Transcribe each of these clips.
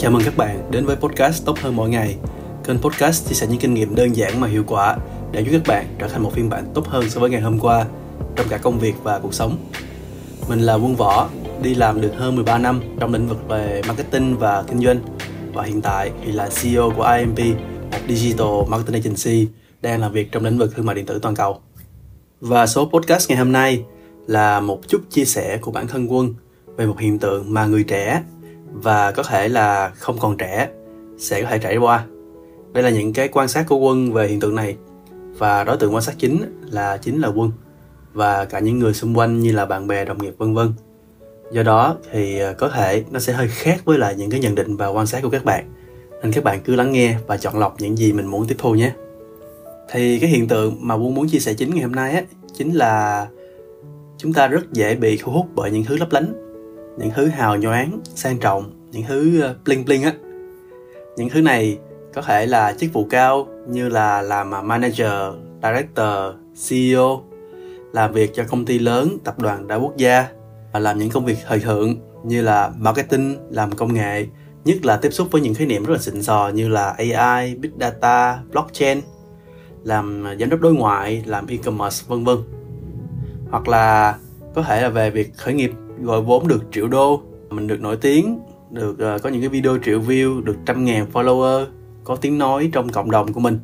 Chào mừng các bạn đến với podcast Tốt hơn mỗi ngày. Kênh podcast chia sẻ những kinh nghiệm đơn giản mà hiệu quả để giúp các bạn trở thành một phiên bản tốt hơn so với ngày hôm qua trong cả công việc và cuộc sống. Mình là Quân Võ, đi làm được hơn 13 năm trong lĩnh vực về marketing và kinh doanh và hiện tại thì là CEO của IMP, một digital marketing agency đang làm việc trong lĩnh vực thương mại điện tử toàn cầu. Và số podcast ngày hôm nay là một chút chia sẻ của bản thân Quân về một hiện tượng mà người trẻ và có thể là không còn trẻ sẽ có thể trải qua. Đây là những cái quan sát của Quân về hiện tượng này và đối tượng quan sát chính là chính là Quân và cả những người xung quanh như là bạn bè, đồng nghiệp vân vân. Do đó thì à, có thể nó sẽ hơi khác với lại những cái nhận định và quan sát của các bạn. Nên các bạn cứ lắng nghe và chọn lọc những gì mình muốn tiếp thu nhé. Thì cái hiện tượng mà Quân muốn chia sẻ chính ngày hôm nay á chính là chúng ta rất dễ bị thu hút bởi những thứ lấp lánh những thứ hào nhoáng sang trọng những thứ ờ, bling bling á. Những thứ này có thể là chức vụ cao như là làm à, manager director ceo làm việc cho công ty lớn tập đoàn đa quốc gia và làm những công việc thời thượng như là marketing làm công nghệ nhất là tiếp xúc với những khái niệm rất là xịn sò như là AI, Big Data, Blockchain làm à, giám đốc đối ngoại, làm e-commerce vân vân. Hoặc là có thể là về việc khởi nghiệp gọi vốn được triệu đô. Mình được nổi tiếng được uh, có những cái video triệu view được trăm ngàn follower có tiếng nói trong cộng đồng của mình.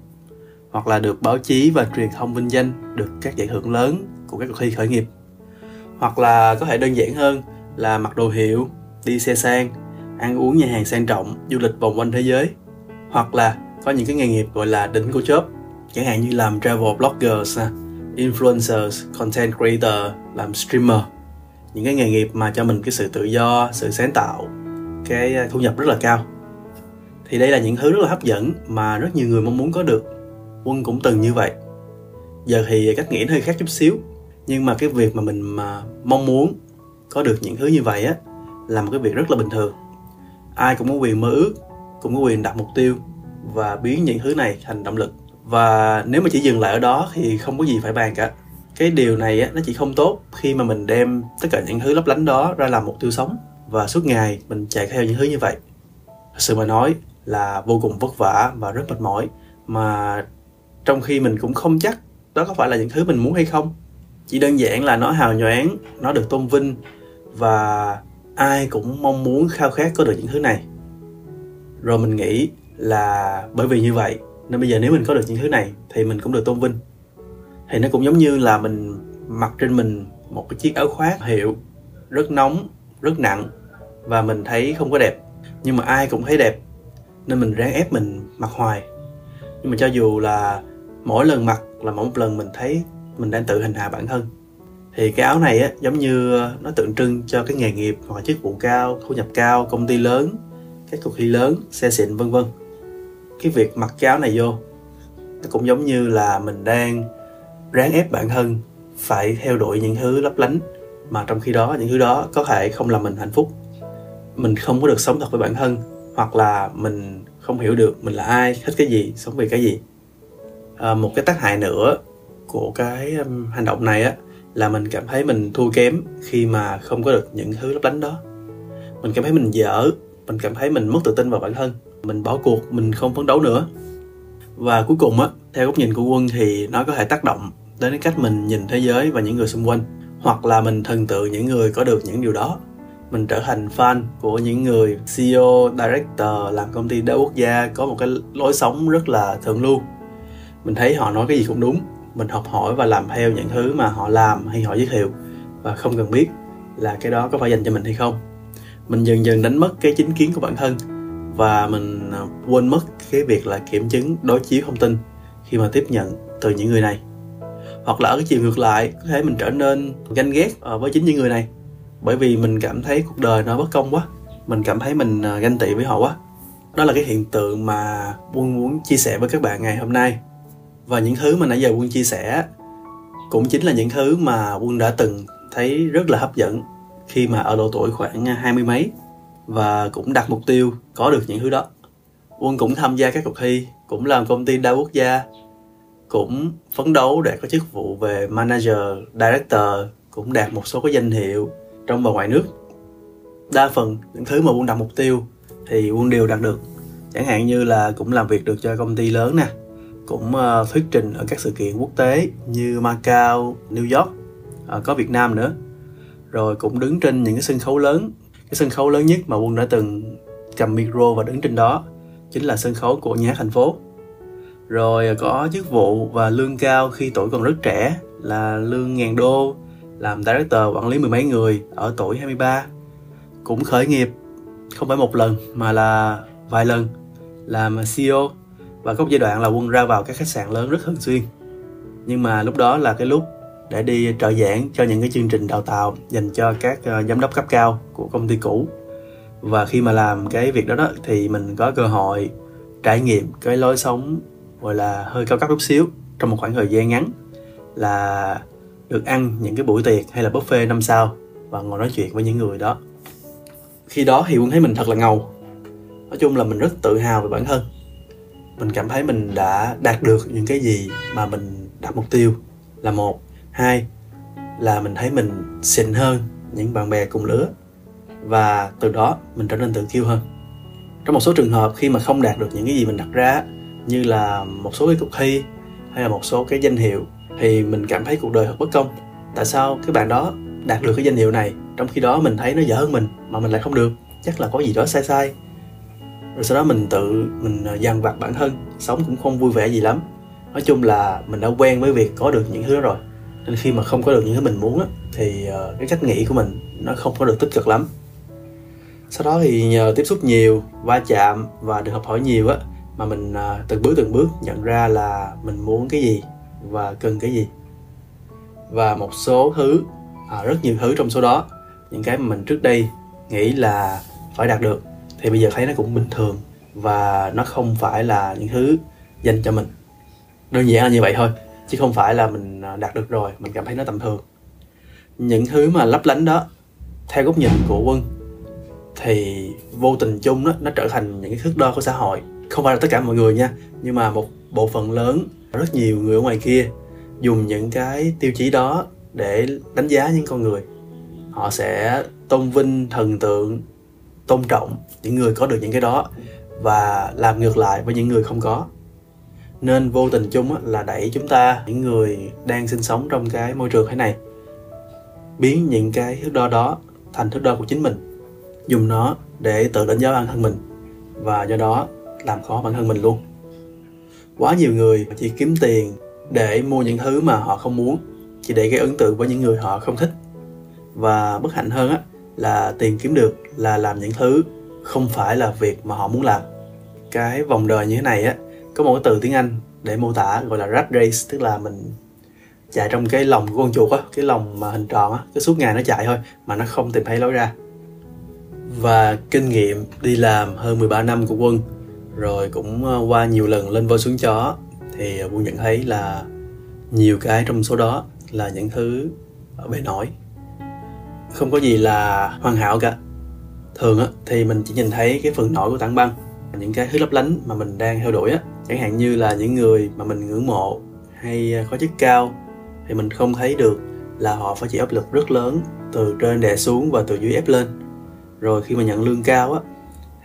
Hoặc là được báo chí và truyền thông vinh danh được các giải thưởng lớn của các cuộc thi khởi nghiệp. Hoặc là có thể đơn giản hơn là mặc đồ hiệu đi xe sang ăn uống nhà hàng sang trọng du lịch vòng quanh thế giới. Hoặc là có những cái nghề nghiệp gọi là đỉnh của chớp chẳng hạn như làm travel bloggers à, influencers content creator làm streamer những cái nghề nghiệp mà cho mình cái sự tự do, sự sáng tạo, cái thu nhập rất là cao. Thì đây là những thứ rất là hấp dẫn mà rất nhiều người mong muốn có được. Quân cũng từng như vậy. Giờ thì cách nghĩ nó hơi khác chút xíu, nhưng mà cái việc mà mình mà mong muốn có được những thứ như vậy á, là một cái việc rất là bình thường. Ai cũng có quyền mơ ước, cũng có quyền đặt mục tiêu và biến những thứ này thành động lực. Và nếu mà chỉ dừng lại ở đó thì không có gì phải bàn cả cái điều này á, nó chỉ không tốt khi mà mình đem tất cả những thứ lấp lánh đó ra làm mục tiêu sống. Và suốt ngày mình chạy theo những thứ như vậy. Thật sự mà nói là vô cùng vất vả và rất mệt mỏi. Mà trong khi mình cũng không chắc đó có phải là những thứ mình muốn hay không. Chỉ đơn giản là nó hào nhoáng nó được tôn vinh và ai cũng mong muốn khao khát có được những thứ này. Rồi mình nghĩ là bởi vì như vậy nên bây giờ nếu mình có được những thứ này thì mình cũng được tôn vinh thì nó cũng giống như là mình mặc trên mình một cái chiếc áo khoác hiệu rất nóng, rất nặng và mình thấy không có đẹp. Nhưng mà ai cũng thấy đẹp, nên mình ráng ép mình mặc hoài. Nhưng mà cho dù là mỗi lần mặc là mỗi một lần mình thấy mình đang tự hình hạ bản thân. Thì cái áo này á, giống như nó tượng trưng cho cái nghề nghiệp hoặc chức vụ cao, thu nhập cao, công ty lớn, các cuộc thi lớn, xe xịn, vân vân. Cái việc mặc cái áo này vô, nó cũng giống như là mình đang ráng ép bản thân phải theo đuổi những thứ lấp lánh mà trong khi đó những thứ đó có thể không làm mình hạnh phúc. Mình không có được sống thật với bản thân hoặc là mình không hiểu được mình là ai thích cái gì sống vì cái gì. À, một cái tác hại nữa của cái um, hành động này á là mình cảm thấy mình thua kém khi mà không có được những thứ lấp lánh đó. Mình cảm thấy mình dở mình cảm thấy mình mất tự tin vào bản thân mình bỏ cuộc mình không phấn đấu nữa. Và cuối cùng á theo góc nhìn của quân thì nó có thể tác động đến cái cách mình nhìn thế giới và những người xung quanh hoặc là mình thần tượng những người có được những điều đó. Mình trở thành fan của những người CEO, director làm công ty đa quốc gia có một cái lối sống rất là thượng lưu. Mình thấy họ nói cái gì cũng đúng. Mình học hỏi và làm theo những thứ mà họ làm hay họ giới thiệu. Và không cần biết là cái đó có phải dành cho mình hay không. Mình dần dần đánh mất cái chính kiến của bản thân. Và mình à, quên mất cái việc là kiểm chứng đối chiếu thông tin khi mà tiếp nhận từ những người này hoặc là ở cái chiều ngược lại, có thể mình trở nên ganh ghét ờ, với chính những người này. Bởi vì mình cảm thấy cuộc đời nó bất công quá, mình cảm thấy mình ờ, ganh tị với họ quá. Đó là cái hiện tượng mà quân muốn chia sẻ với các bạn ngày hôm nay. Và những thứ mà nãy giờ quân chia sẻ cũng chính là những thứ mà quân đã từng thấy rất là hấp dẫn khi mà ở độ tuổi khoảng ờ, hai mươi mấy và cũng đặt mục tiêu có được những thứ đó. Quân cũng tham gia các cuộc thi, cũng làm công ty đa quốc gia cũng phấn đấu để có chức vụ về manager director cũng đạt một số cái danh hiệu trong và ngoài nước đa phần những thứ mà quân đặt mục tiêu thì quân đều đạt được chẳng hạn như là cũng làm việc được cho công ty lớn nè cũng ờ, thuyết trình ở các sự kiện quốc tế như Macau, New York, ờ, có Việt Nam nữa. Rồi cũng đứng trên những cái sân khấu lớn. Cái sân khấu lớn nhất mà Quân đã từng cầm micro và đứng trên đó chính là sân khấu của nhà thành phố. Rồi có chức vụ và lương cao khi tuổi còn rất trẻ là lương ngàn đô, làm director quản lý mười mấy người ở tuổi 23. Cũng khởi nghiệp không phải một lần mà là vài lần làm CEO và có một giai đoạn là quân ra vào các khách sạn lớn rất thường xuyên nhưng mà lúc đó là cái lúc để đi trợ giảng cho những cái chương trình đào tạo dành cho các ờ, giám đốc cấp cao của công ty cũ và khi mà làm cái việc đó đó thì mình có cơ hội trải nghiệm cái lối sống gọi là hơi cao cấp chút xíu trong một khoảng thời gian ngắn là được ăn những cái buổi tiệc hay là buffet năm sao và ngồi nói chuyện với những người đó. Khi đó thì quân thấy mình thật là ngầu. Nói chung là mình rất tự hào về bản thân. Mình cảm thấy mình đã đạt được những cái gì mà mình đặt mục tiêu là một. Hai là mình thấy mình xịn hơn những bạn bè cùng lứa và từ đó mình trở nên tự kiêu hơn. Trong một số trường hợp khi mà không đạt được những cái gì mình đặt ra như là một số cái cuộc thi hay là một số cái danh hiệu thì mình cảm thấy cuộc đời thật bất công. Tại sao cái bạn đó đạt được cái danh hiệu này trong khi đó mình thấy nó dở hơn mình mà mình lại không được? Chắc là có gì đó sai sai. Rồi sau đó mình tự mình ờ, dằn vặt bản thân sống cũng không vui vẻ gì lắm. Nói chung là mình đã quen với việc có được những thứ đó rồi. Nên khi mà không có được những thứ mình muốn á, thì ờ, cái cách nghĩ của mình nó không có được tích cực lắm. Sau đó thì nhờ tiếp xúc nhiều va chạm và được học hỏi nhiều á mà mình à, từng bước từng bước nhận ra là mình muốn cái gì và cần cái gì. Và một số thứ à, rất nhiều thứ trong số đó những cái mà mình trước đây nghĩ là phải đạt được thì bây giờ thấy nó cũng bình thường và nó không phải là những thứ dành cho mình. Đơn giản là như vậy thôi chứ không phải là mình à, đạt được rồi mình cảm thấy nó tầm thường. Những thứ mà lấp lánh đó theo góc nhìn của quân thì vô tình chung đó nó trở thành những cái thước đo của xã hội không phải là tất cả mọi người nha, nhưng mà một bộ phận lớn, rất nhiều người ở ngoài kia dùng những cái tiêu chí đó để đánh giá những con người. Họ sẽ tôn vinh thần tượng, tôn trọng những người có được những cái đó và làm ngược lại với những người không có. Nên vô tình chung là đẩy chúng ta, những người đang sinh sống trong cái môi trường thế này, biến những cái thước đo đó thành thước đo của chính mình, dùng nó để tự đánh giá bản thân mình và do đó làm khó bản thân mình luôn. Quá nhiều người chỉ kiếm tiền để mua những thứ mà họ không muốn, chỉ để gây ấn tượng với những người họ không thích. Và bất hạnh hơn á, là tiền kiếm được là làm những thứ không phải là việc mà họ muốn làm. Cái vòng đời như thế này á, có một cái từ tiếng anh để mô tả gọi là rat race, tức là mình chạy trong cái lồng của con chuột á, cái lồng mà hình tròn á, cái suốt ngày nó chạy thôi mà nó không tìm thấy lối ra. Và kinh nghiệm đi làm hơn 13 năm của quân rồi cũng ờ, qua nhiều lần lên voi xuống chó, thì ờ, quân nhận thấy là nhiều cái trong số đó là những thứ ở bề nổi. Không có gì là hoàn hảo cả. Thường á, thì mình chỉ nhìn thấy cái phần nổi của tảng băng, những cái thứ lấp lánh mà mình đang theo đuổi á. Chẳng hạn như là những người mà mình ngưỡng mộ hay ờ, có chức cao, thì mình không thấy được là họ phải chịu áp lực rất lớn từ trên đè xuống và từ dưới ép lên. Rồi khi mà nhận lương cao á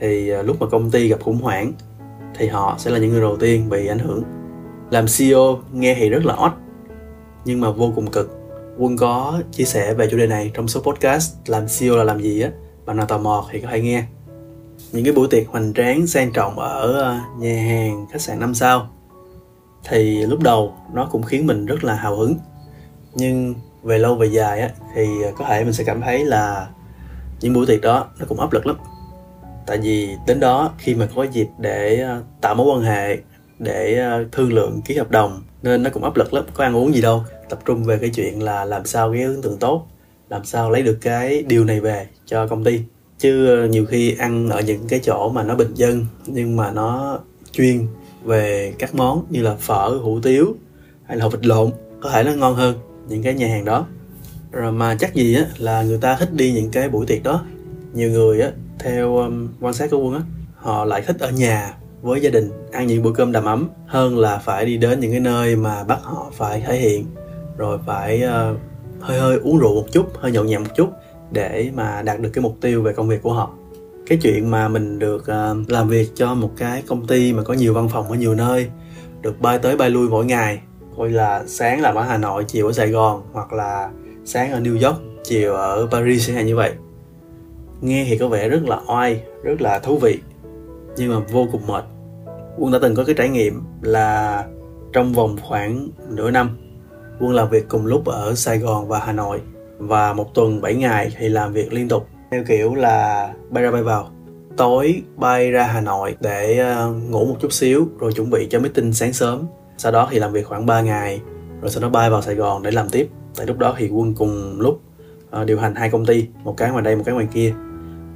thì à, lúc mà công ty gặp khủng hoảng thì họ sẽ là những người đầu tiên bị ảnh hưởng. Làm CEO nghe thì rất là odd nhưng mà vô cùng cực. Quân có chia sẻ về chủ đề này trong số podcast làm CEO là làm gì á, bạn nào tò mò thì có thể nghe. Những cái buổi tiệc hoành tráng sang trọng ở à, nhà hàng, khách sạn năm sao, thì lúc đầu nó cũng khiến mình rất là hào hứng. Nhưng về lâu về dài á, thì à, có thể mình sẽ cảm thấy là những buổi tiệc đó nó cũng áp lực lắm tại vì đến đó khi mà có dịp để ờ, tạo mối quan hệ, để ờ, thương lượng ký hợp đồng, nên nó cũng áp lực lắm, có ăn uống gì đâu. Tập trung về cái chuyện là làm sao gây ấn tượng tốt, làm sao lấy được cái điều này về cho công ty. Chứ ờ, nhiều khi ăn ở những cái chỗ mà nó bình dân, nhưng mà nó chuyên về các món như là phở, hủ tiếu hay là hộp vịt lộn, có thể nó ngon hơn những cái nhà hàng đó. Rồi mà chắc gì á, là người ta thích đi những cái buổi tiệc đó. Nhiều người á theo um, quan sát của quân á họ lại thích ở nhà với gia đình ăn những bữa cơm đầm ấm hơn là phải đi đến những cái nơi mà bắt họ phải thể hiện. Rồi phải uh, hơi hơi uống rượu một chút hơi nhậu nhẹt một chút để mà đạt được cái mục tiêu về công việc của họ. Cái chuyện mà mình được uh, làm việc cho một cái công ty mà có nhiều văn phòng ở nhiều nơi được bay tới bay lui mỗi ngày coi là sáng làm ở Hà Nội chiều ở Sài Gòn hoặc là sáng ở New York chiều ở Paris hay như vậy nghe thì có vẻ rất là oai, rất là thú vị, nhưng mà vô cùng mệt. Quân đã từng có cái trải nghiệm là trong vòng khoảng nửa năm, quân làm việc cùng lúc ở sài gòn và hà nội, và một tuần 7 ngày thì làm việc liên tục. Theo kiểu là bay ra bay vào. Tối bay ra hà nội để ờ, ngủ một chút xíu, rồi chuẩn bị cho meeting sáng sớm. Sau đó thì làm việc khoảng 3 ngày, rồi sau đó bay vào sài gòn để làm tiếp. Tại lúc đó thì quân cùng lúc ờ, điều hành hai công ty, một cái ngoài đây, một cái ngoài kia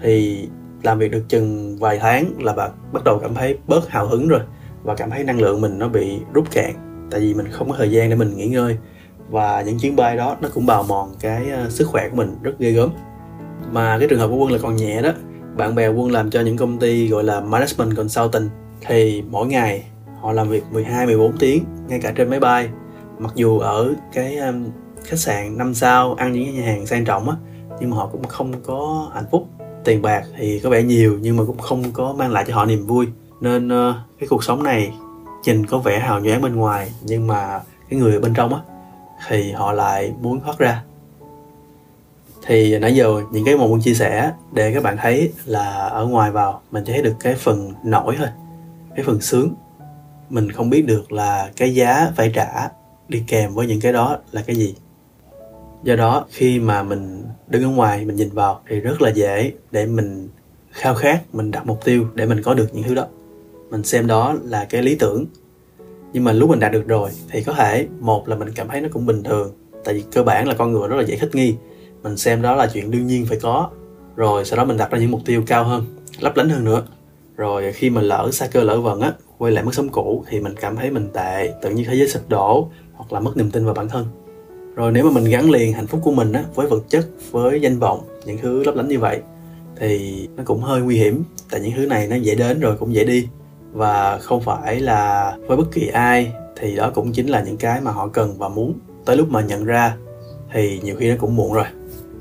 thì làm việc được chừng vài tháng là bạn bắt đầu cảm thấy bớt hào hứng rồi và cảm thấy năng lượng mình nó bị rút cạn tại vì mình không có thời gian để mình nghỉ ngơi. Và những chuyến bay đó nó cũng bào mòn cái ờ, sức khỏe của mình rất ghê gớm. Mà cái trường hợp của quân là còn nhẹ đó. Bạn bè quân làm cho những công ty gọi là management consulting thì mỗi ngày họ làm việc 12 14 tiếng ngay cả trên máy bay. Mặc dù ở cái um, khách sạn năm sao ăn những nhà hàng sang trọng á nhưng mà họ cũng không có hạnh phúc tiền bạc thì có vẻ nhiều nhưng mà cũng không có mang lại cho họ niềm vui. Nên uh, cái cuộc sống này nhìn có vẻ hào nhoáng bên ngoài nhưng mà cái người ở bên trong á thì họ lại muốn thoát ra. Thì nãy giờ những cái mà muốn chia sẻ để các bạn thấy là ở ngoài vào mình chỉ thấy được cái phần nổi thôi cái phần sướng. Mình không biết được là cái giá phải trả đi kèm với những cái đó là cái gì. Do đó khi mà mình đứng ở ngoài, mình nhìn vào thì rất là dễ để mình khao khát, mình đặt mục tiêu để mình có được những thứ đó. Mình xem đó là cái lý tưởng. Nhưng mà lúc mình đạt được rồi thì có thể, một là mình cảm thấy nó cũng bình thường, tại vì cơ bản là con người rất là dễ thích nghi. Mình xem đó là chuyện đương nhiên phải có, rồi sau đó mình đặt ra những mục tiêu cao hơn, lấp lánh hơn nữa. Rồi khi mà lỡ xa cơ lỡ vận á, quay lại mức sống cũ thì mình cảm thấy mình tệ, tự nhiên thế giới sụp đổ hoặc là mất niềm tin vào bản thân rồi nếu mà mình gắn liền hạnh phúc của mình á, với vật chất, với danh vọng, những thứ lấp lánh như vậy, thì nó cũng hơi nguy hiểm. Tại những thứ này nó dễ đến rồi cũng dễ đi. Và không phải là với bất kỳ ai, thì đó cũng chính là những cái mà họ cần và muốn. Tới lúc mà nhận ra, thì nhiều khi nó cũng muộn rồi.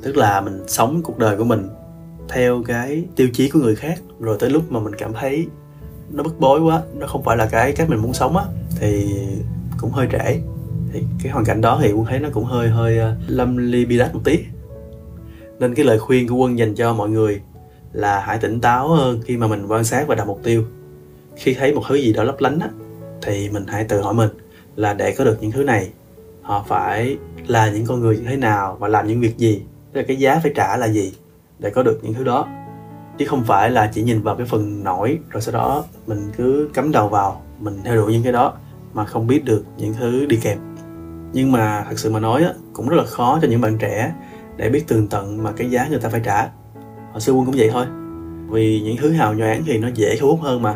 Tức là mình sống cuộc đời của mình theo cái tiêu chí của người khác. Rồi tới lúc mà mình cảm thấy nó bức bối quá, nó không phải là cái cách mình muốn sống á, thì cũng hơi trễ thì cái hoàn cảnh đó thì quân thấy nó cũng hơi hơi ờ, lâm ly bi đát một tí. Nên cái lời khuyên của quân dành cho mọi người là hãy tỉnh táo hơn khi mà mình quan sát và đặt mục tiêu. Khi thấy một thứ gì đó lấp lánh á, thì mình hãy tự hỏi mình là để có được những thứ này, họ phải là những con người như thế nào và làm những việc gì? Tức là cái giá phải trả là gì để có được những thứ đó? Chứ không phải là chỉ nhìn vào cái phần nổi, rồi sau đó mình cứ cắm đầu vào, mình theo đuổi những cái đó mà không biết được những thứ đi kèm nhưng mà thật sự mà nói á, cũng rất là khó cho những bạn trẻ để biết tường tận mà cái giá người ta phải trả. Hồi xưa quân cũng vậy thôi. Vì những thứ hào nhoáng thì nó dễ thu hút hơn mà.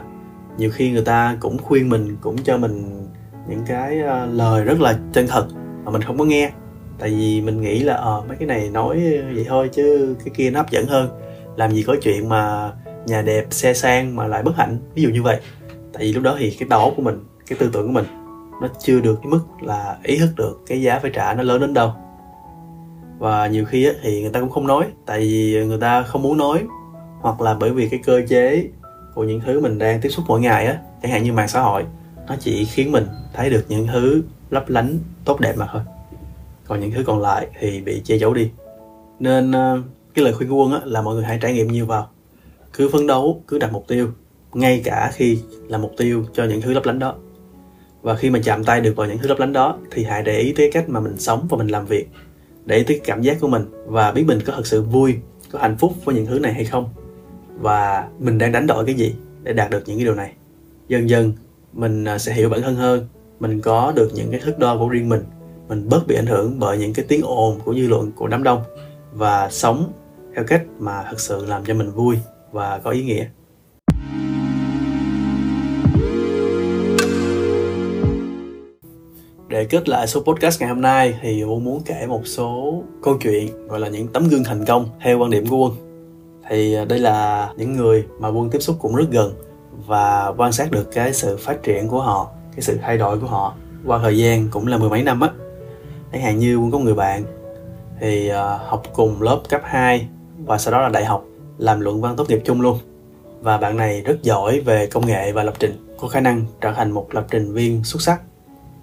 Nhiều khi người ta cũng khuyên mình cũng cho mình những cái ờ, lời rất là chân thật mà mình không có nghe. Tại vì mình nghĩ là ờ mấy cái này nói vậy thôi chứ cái kia nó hấp dẫn hơn. Làm gì có chuyện mà nhà đẹp xe sang mà lại bất hạnh. Ví dụ như vậy. Tại vì lúc đó thì cái đầu của mình cái tư tưởng của mình nó chưa được cái mức là ý thức được cái giá phải trả nó lớn đến đâu. Và nhiều khi á, thì người ta cũng không nói tại vì người ta không muốn nói hoặc là bởi vì cái cơ chế của những thứ mình đang tiếp xúc mỗi ngày á chẳng hạn như mạng xã hội nó chỉ khiến mình thấy được những thứ lấp lánh tốt đẹp mà thôi. Còn những thứ còn lại thì bị che giấu đi. Nên ờ, cái lời khuyên của quân á, là mọi người hãy trải nghiệm nhiều vào. Cứ phấn đấu cứ đặt mục tiêu ngay cả khi là mục tiêu cho những thứ lấp lánh đó và khi mà chạm tay được vào những thứ lấp lánh đó, thì hãy để ý tới cách mà mình sống và mình làm việc. Để ý tới cảm giác của mình và biết mình có thật sự vui, có hạnh phúc với những thứ này hay không. Và mình đang đánh đổi cái gì để đạt được những cái điều này. Dần dần, mình à, sẽ hiểu bản thân hơn. Mình có được những cái thước đo của riêng mình. Mình bớt bị ảnh hưởng bởi những cái tiếng ồn của dư luận của đám đông. Và sống theo cách mà thật sự làm cho mình vui và có ý nghĩa. Để kết lại số podcast ngày hôm nay thì Quân muốn kể một số câu chuyện, gọi là những tấm gương thành công theo quan điểm của Quân. Thì à, đây là những người mà Quân tiếp xúc cũng rất gần và quan sát được cái sự phát triển của họ, cái sự thay đổi của họ. Qua thời gian cũng là mười mấy năm á, chẳng hạn như Quân có người bạn thì à, học cùng lớp cấp 2 và sau đó là đại học, làm luận văn tốt nghiệp chung luôn. Và bạn này rất giỏi về công nghệ và lập trình, có khả năng trở thành một lập trình viên xuất sắc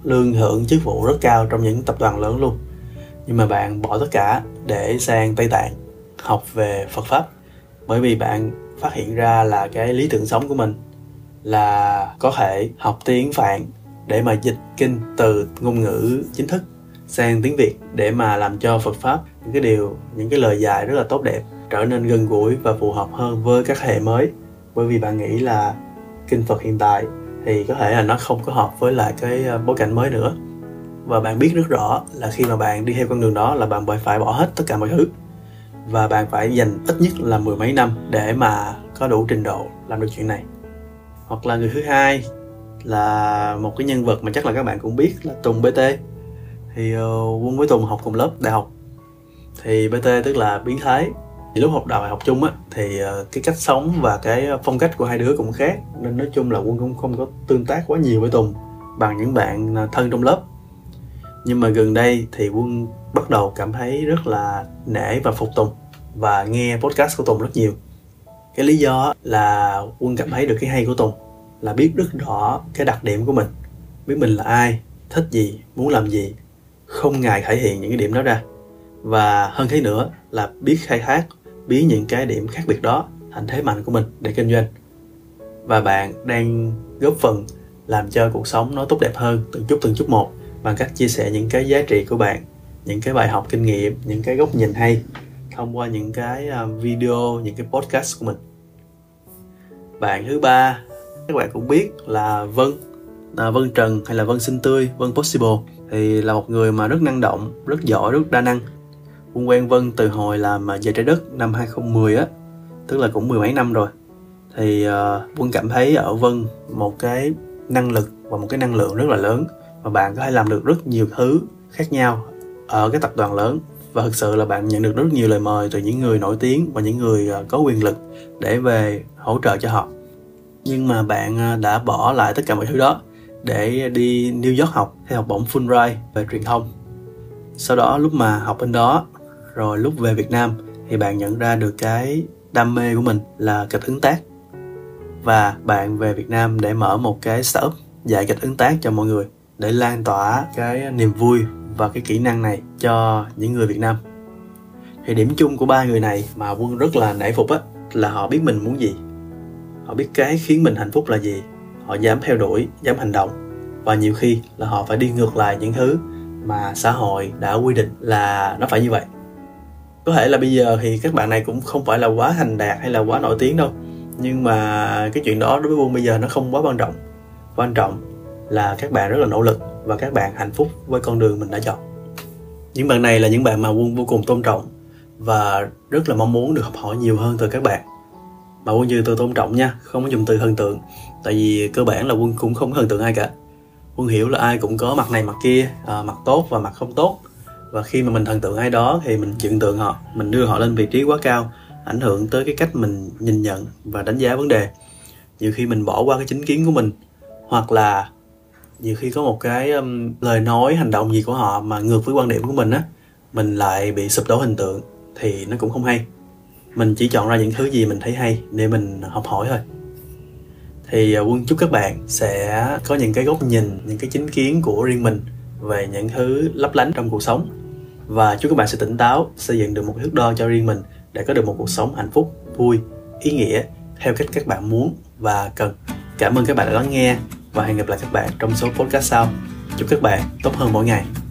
lương hưởng chức vụ rất cao trong những tập đoàn lớn luôn. Nhưng mà bạn bỏ tất cả để sang tây tạng học về phật pháp, bởi vì bạn phát hiện ra là cái lý tưởng sống của mình là có thể học tiếng phạn để mà dịch kinh từ ngôn ngữ chính thức sang tiếng việt để mà làm cho phật pháp những cái điều, những cái lời dài rất là tốt đẹp, trở nên gần gũi và phù hợp hơn với các hệ mới. Bởi vì bạn nghĩ là kinh phật hiện tại thì có thể là nó không có hợp với lại cái ờ, bối cảnh mới nữa. Và bạn biết rất rõ là khi mà bạn đi theo con đường đó là bạn phải bỏ hết tất cả mọi thứ. Và bạn phải dành ít nhất là mười mấy năm để mà có đủ trình độ làm được chuyện này. Hoặc là người thứ hai là một cái nhân vật mà chắc là các bạn cũng biết là Tùng BT thì uh, Quân với Tùng học cùng lớp đại học. Thì BT tức là biến thái thì lúc học đại học chung á, thì ờ, cái cách sống và cái ờ, phong cách của hai đứa cũng khác. Nên nói chung là Quân cũng không có tương tác quá nhiều với Tùng bằng những bạn ờ, thân trong lớp. Nhưng mà gần đây thì Quân bắt đầu cảm thấy rất là nể và phục Tùng và nghe podcast của Tùng rất nhiều. Cái lý do là Quân cảm thấy được cái hay của Tùng là biết rất rõ cái đặc điểm của mình, biết mình là ai, thích gì, muốn làm gì, không ngại thể hiện những cái điểm đó ra. Và hơn thế nữa là biết khai thác biến những cái điểm khác biệt đó thành thế mạnh của mình để kinh doanh. Và bạn đang góp phần làm cho cuộc sống nó tốt đẹp hơn từng chút từng chút một bằng cách chia sẻ những cái giá trị của bạn những cái bài học kinh nghiệm những cái góc nhìn hay thông qua những cái à, video những cái podcast của mình. Bạn thứ ba các bạn cũng biết là Vân à, Vân Trần hay là Vân Sinh Tươi Vân Possible thì là một người mà rất năng động rất giỏi rất đa năng. Quân quen Vân từ hồi làm à, về trái đất năm 2010 á tức là cũng mười mấy năm rồi. Thì uh, Quân cảm thấy ở Vân một cái năng lực và một cái năng lượng rất là lớn và bạn có thể làm được rất nhiều thứ khác nhau ở cái tập đoàn lớn. Và thực sự là bạn nhận được rất nhiều lời mời từ những người nổi tiếng và những người à, có quyền lực để về hỗ trợ cho họ. Nhưng mà bạn đã bỏ lại tất cả mọi thứ đó để đi New York học theo học bổng Fulbright về truyền thông. Sau đó lúc mà học bên đó rồi lúc về Việt Nam thì bạn nhận ra được cái đam mê của mình là kịch ứng tác. Và bạn về Việt Nam để mở một cái startup dạy kịch ứng tác cho mọi người để lan tỏa cái niềm vui và cái kỹ năng này cho những người Việt Nam. Thì điểm chung của ba người này mà quân rất là nể phục á, là họ biết mình muốn gì. Họ biết cái khiến mình hạnh phúc là gì. Họ dám theo đuổi, dám hành động. Và nhiều khi là họ phải đi ngược lại những thứ mà xã hội đã quy định là nó phải như vậy có thể là bây giờ thì các bạn này cũng không phải là quá thành đạt hay là quá nổi tiếng đâu. Nhưng mà cái chuyện đó đối với quân bây giờ nó không quá quan trọng. Quan trọng là các bạn rất là nỗ lực và các bạn hạnh phúc với con đường mình đã chọn. Những bạn này là những bạn mà quân vô cùng tôn trọng và rất là mong muốn được học hỏi nhiều hơn từ các bạn. Mà quân như từ tôn trọng nha không có dùng từ thần tượng. Tại vì cơ bản là quân cũng không thần tượng ai cả. Quân hiểu là ai cũng có mặt này mặt kia à, mặt tốt và mặt không tốt và khi mà mình thần tượng ai đó thì mình dựng tượng họ mình đưa họ lên vị trí quá cao ảnh hưởng tới cái cách mình nhìn nhận và đánh giá vấn đề. Nhiều khi mình bỏ qua cái chính kiến của mình hoặc là nhiều khi có một cái um, lời nói hành động gì của họ mà ngược với quan điểm của mình á mình lại bị sụp đổ hình tượng thì nó cũng không hay. Mình chỉ chọn ra những thứ gì mình thấy hay để mình học hỏi thôi. Thì à, quân chúc các bạn sẽ có những cái góc nhìn những cái chính kiến của riêng mình về những thứ lấp lánh trong cuộc sống và chúc các bạn sẽ tỉnh táo, xây dựng được một thước đo cho riêng mình để có được một cuộc sống hạnh phúc, vui, ý nghĩa, theo cách các bạn muốn và cần. Cảm ơn các bạn đã lắng nghe và hẹn gặp lại các bạn trong số podcast sau. Chúc các bạn tốt hơn mỗi ngày.